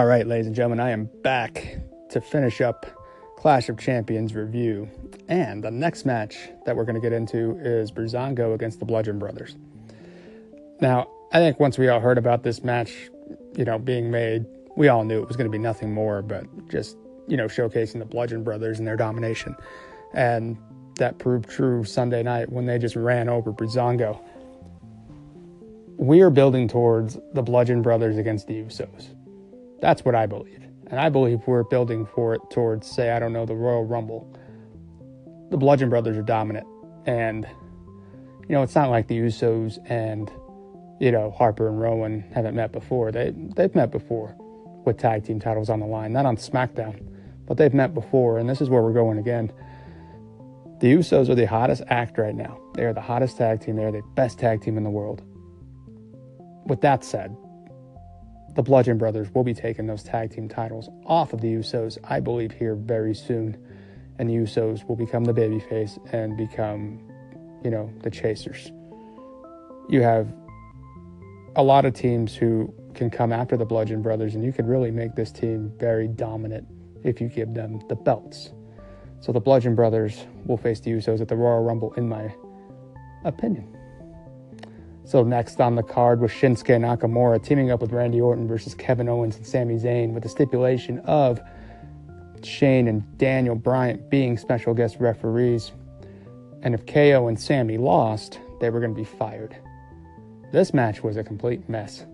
All right, ladies and gentlemen, I am back to finish up Clash of Champions review. And the next match that we're going to get into is Breezango against the Bludgeon Brothers. Now, I think once we all heard about this match, you know, being made, we all knew it was going to be nothing more but just, you know, showcasing the Bludgeon Brothers and their domination. And that proved true Sunday night when they just ran over Breezango. We are building towards the Bludgeon Brothers against the Usos. That's what I believe. And I believe we're building for it towards, say, I don't know, the Royal Rumble. The Bludgeon Brothers are dominant. And, you know, it's not like the Usos and, you know, Harper and Rowan haven't met before. They, they've met before with tag team titles on the line, not on SmackDown, but they've met before. And this is where we're going again. The Usos are the hottest act right now. They are the hottest tag team. They are the best tag team in the world. With that said, the Bludgeon Brothers will be taking those tag team titles off of the Usos, I believe, here very soon. And the Usos will become the babyface and become, you know, the chasers. You have a lot of teams who can come after the Bludgeon Brothers, and you can really make this team very dominant if you give them the belts. So the Bludgeon Brothers will face the Usos at the Royal Rumble, in my opinion. So next on the card was Shinsuke Nakamura teaming up with Randy Orton versus Kevin Owens and Sami Zayn with the stipulation of Shane and Daniel Bryan being special guest referees. And if KO and Sami lost, they were going to be fired. This match was a complete mess.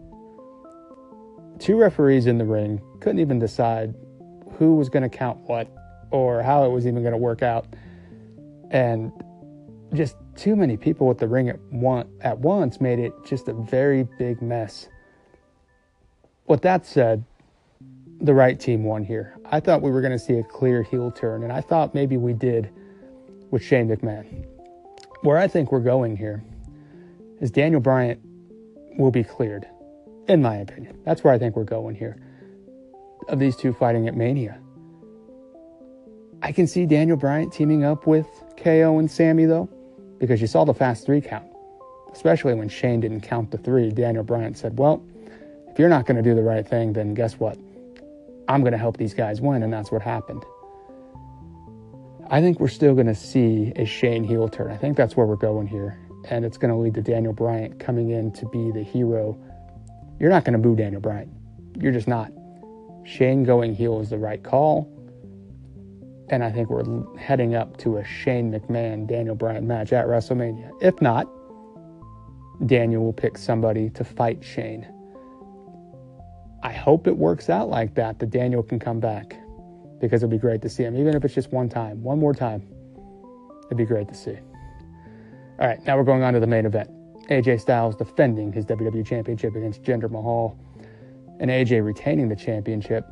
Two referees in the ring couldn't even decide who was going to count what or how it was even going to work out. And just too many people with the ring at, one, at once made it just a very big mess. With that said, the right team won here. I thought we were going to see a clear heel turn, and I thought maybe we did with Shane McMahon. Where I think we're going here is Daniel Bryan will be cleared, in my opinion. That's where I think we're going here. Of these two fighting at Mania. I can see Daniel Bryan teaming up with KO and Sami, though because you saw the fast three count, especially when Shane didn't count the three. Daniel Bryan said, Well, if you're not going to do the right thing, then guess what? I'm going to help these guys win. And that's what happened. I think we're still going to see a Shane heel turn. I think that's where we're going here. And it's going to lead to Daniel Bryan coming in to be the hero. You're not going to boo Daniel Bryan. You're just not. Shane going heel is the right call. And I think we're heading up to a Shane McMahon Daniel Bryan match at WrestleMania. If not, Daniel will pick somebody to fight Shane. I hope it works out like that, that Daniel can come back because it'd be great to see him, even if it's just one time, one more time. It'd be great to see. All right, now we're going on to the main event. AJ Styles defending his WWE Championship against Jinder Mahal, and AJ retaining the championship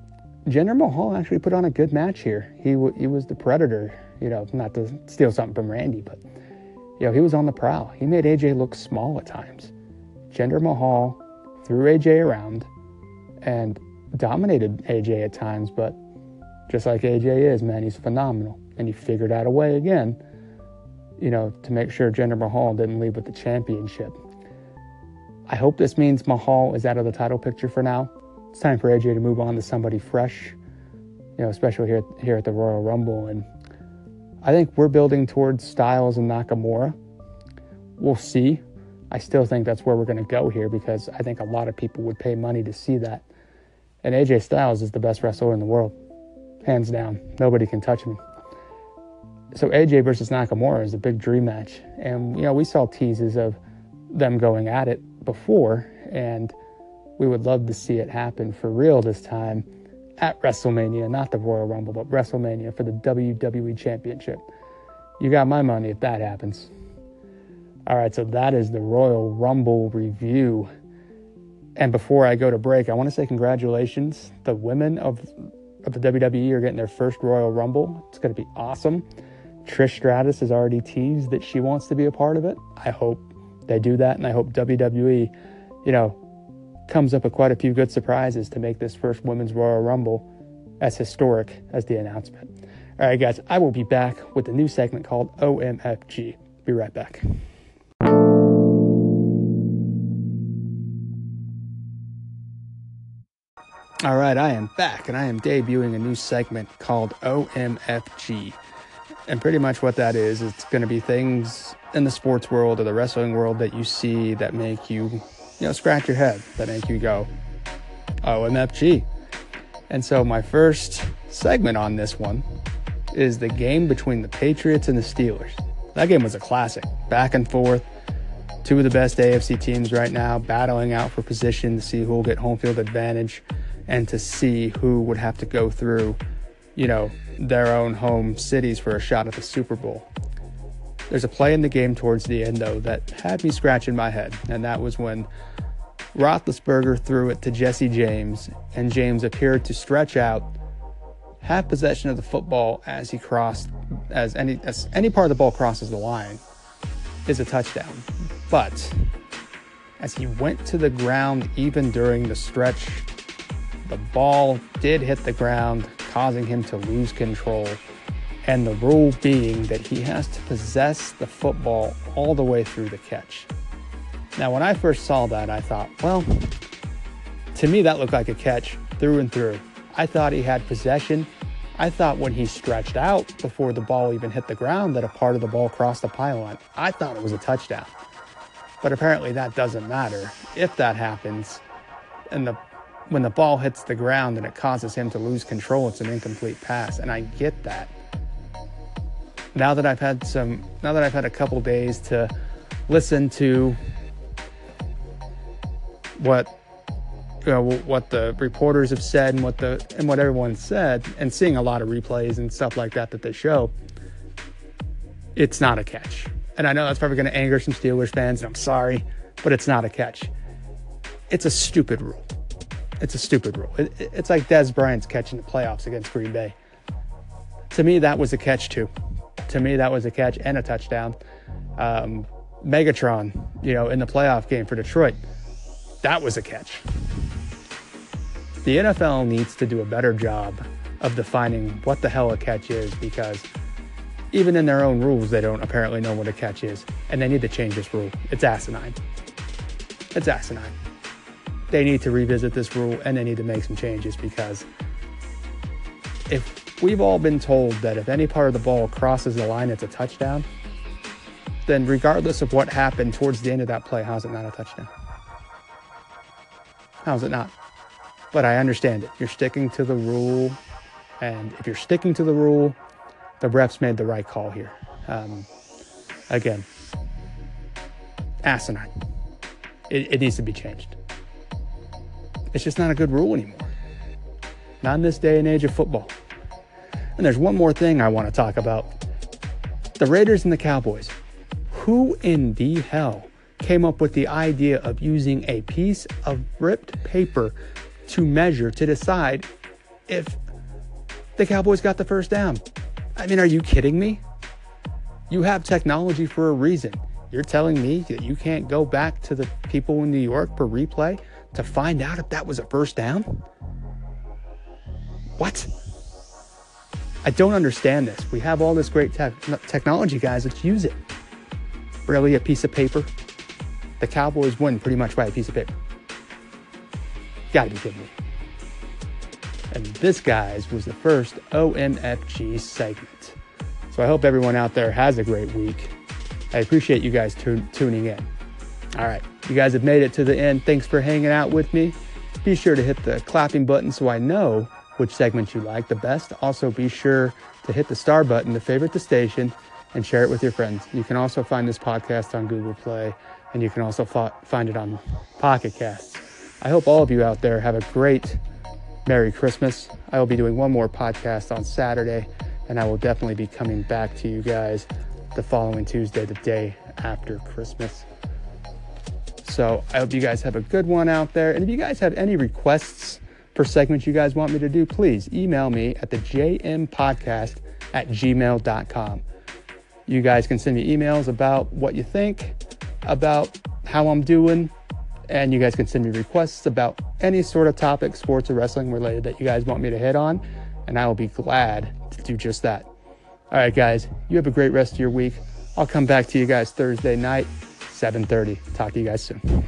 Jinder Mahal actually put on a good match here. He w- he was the predator, you know, not to steal something from Randy, but you know, he was on the prowl. He made AJ look small at times. Jinder Mahal threw AJ around and dominated AJ at times, but just like AJ is, man, he's phenomenal. And he figured out a way again, you know, to make sure Jinder Mahal didn't leave with the championship. I hope this means Mahal is out of the title picture for now it's time for AJ to move on to somebody fresh, you know, especially here here at the Royal Rumble. And I think we're building towards Styles and Nakamura. We'll see. I still think that's where we're going to go here because I think a lot of people would pay money to see that. And AJ Styles is the best wrestler in the world, hands down. Nobody can touch me. So AJ versus Nakamura is a big dream match, and you know we saw teases of them going at it before, and we would love to see it happen for real this time at WrestleMania, not the Royal Rumble, but WrestleMania for the WWE Championship. You got my money if that happens. All right, so that is the Royal Rumble review. And before I go to break, I want to say congratulations. The women of, of the WWE are getting their first Royal Rumble. It's going to be awesome. Trish Stratus has already teased that she wants to be a part of it. I hope they do that, and I hope WWE, you know, comes up with quite a few good surprises to make this first Women's Royal Rumble as historic as the announcement. All right, guys, I will be back with a new segment called OMFG. Be right back. All right, I am back and I am debuting a new segment called OMFG. And pretty much what that is, it's going to be things in the sports world or the wrestling world that you see that make you, you know, scratch your head, that make you go, oh, OMFG. And so my first segment on this one is the game between the Patriots and the Steelers. That game was a classic, back and forth. Two of the best AFC teams right now battling out for position to see who will get home field advantage and to see who would have to go through, you know, their own home cities for a shot at the Super Bowl. There's a play in the game towards the end, though, that had me scratching my head, and that was when Roethlisberger threw it to Jesse James, and James appeared to stretch out, have possession of the football as he crossed, as any as any part of the ball crosses the line, is a touchdown. But as he went to the ground, even during the stretch, the ball did hit the ground, causing him to lose control. And the rule being that he has to possess the football all the way through the catch. Now, when I first saw that, I thought, well, to me, that looked like a catch through and through. I thought he had possession. I thought when he stretched out before the ball even hit the ground that a part of the ball crossed the pylon. I thought it was a touchdown. But apparently that doesn't matter. If that happens and the when the ball hits the ground and it causes him to lose control, it's an incomplete pass. And I get that. Now that I've had some now that I've had a couple days to listen to what you know, what the reporters have said and what the and what everyone said, and seeing a lot of replays and stuff like that that they show, it's not a catch. And I know that's probably going to anger some Steelers fans, and I'm sorry, but it's not a catch. It's a stupid rule. It's a stupid rule. It, it's like Dez Bryant's catching the playoffs against Green Bay. To me, that was a catch too. To me, that was a catch and a touchdown. Um, Megatron, you know, in the playoff game for Detroit that was a catch. The NFL needs to do a better job of defining what the hell a catch is because even in their own rules, they don't apparently know what a catch is. And they need to change this rule. It's asinine. It's asinine. They need to revisit this rule and they need to make some changes because if we've all been told that if any part of the ball crosses the line, it's a touchdown, then regardless of what happened towards the end of that play, how's it not a touchdown? How's it not? But I understand it. You're sticking to the rule. And if you're sticking to the rule, the refs made the right call here. Um, again, asinine. It, it needs to be changed. It's just not a good rule anymore. Not in this day and age of football. And there's one more thing I want to talk about the Raiders and the Cowboys. Who in the hell came up with the idea of using a piece of ripped paper to measure to decide if the Cowboys got the first down. I mean, are you kidding me? You have technology for a reason. You're telling me that you can't go back to the people in New York for replay to find out if that was a first down? What? I don't understand this. We have all this great te- technology, guys. Let's use it. Really, a piece of paper the Cowboys win pretty much by a piece of paper. Gotta be kidding me. And this, guys, was the first OMFG segment. So I hope everyone out there has a great week. I appreciate you guys tu- tuning in. All right, you guys have made it to the end. Thanks for hanging out with me. Be sure to hit the clapping button so I know which segment you like the best. Also, be sure to hit the star button to favorite the station and share it with your friends. You can also find this podcast on Google Play and you can also find it on Pocket Casts. I hope all of you out there have a great Merry Christmas. I will be doing one more podcast on Saturday, and I will definitely be coming back to you guys the following Tuesday, the day after Christmas. So I hope you guys have a good one out there. And if you guys have any requests for segments you guys want me to do, please email me at the jmpodcast at gmail.com. You guys can send me emails about what you think, about how I'm doing, and you guys can send me requests about any sort of topic, sports or wrestling related, that you guys want me to hit on, and I will be glad to do just that. All right, guys, you have a great rest of your week. I'll come back to you guys Thursday night, 7:30. Talk to you guys soon.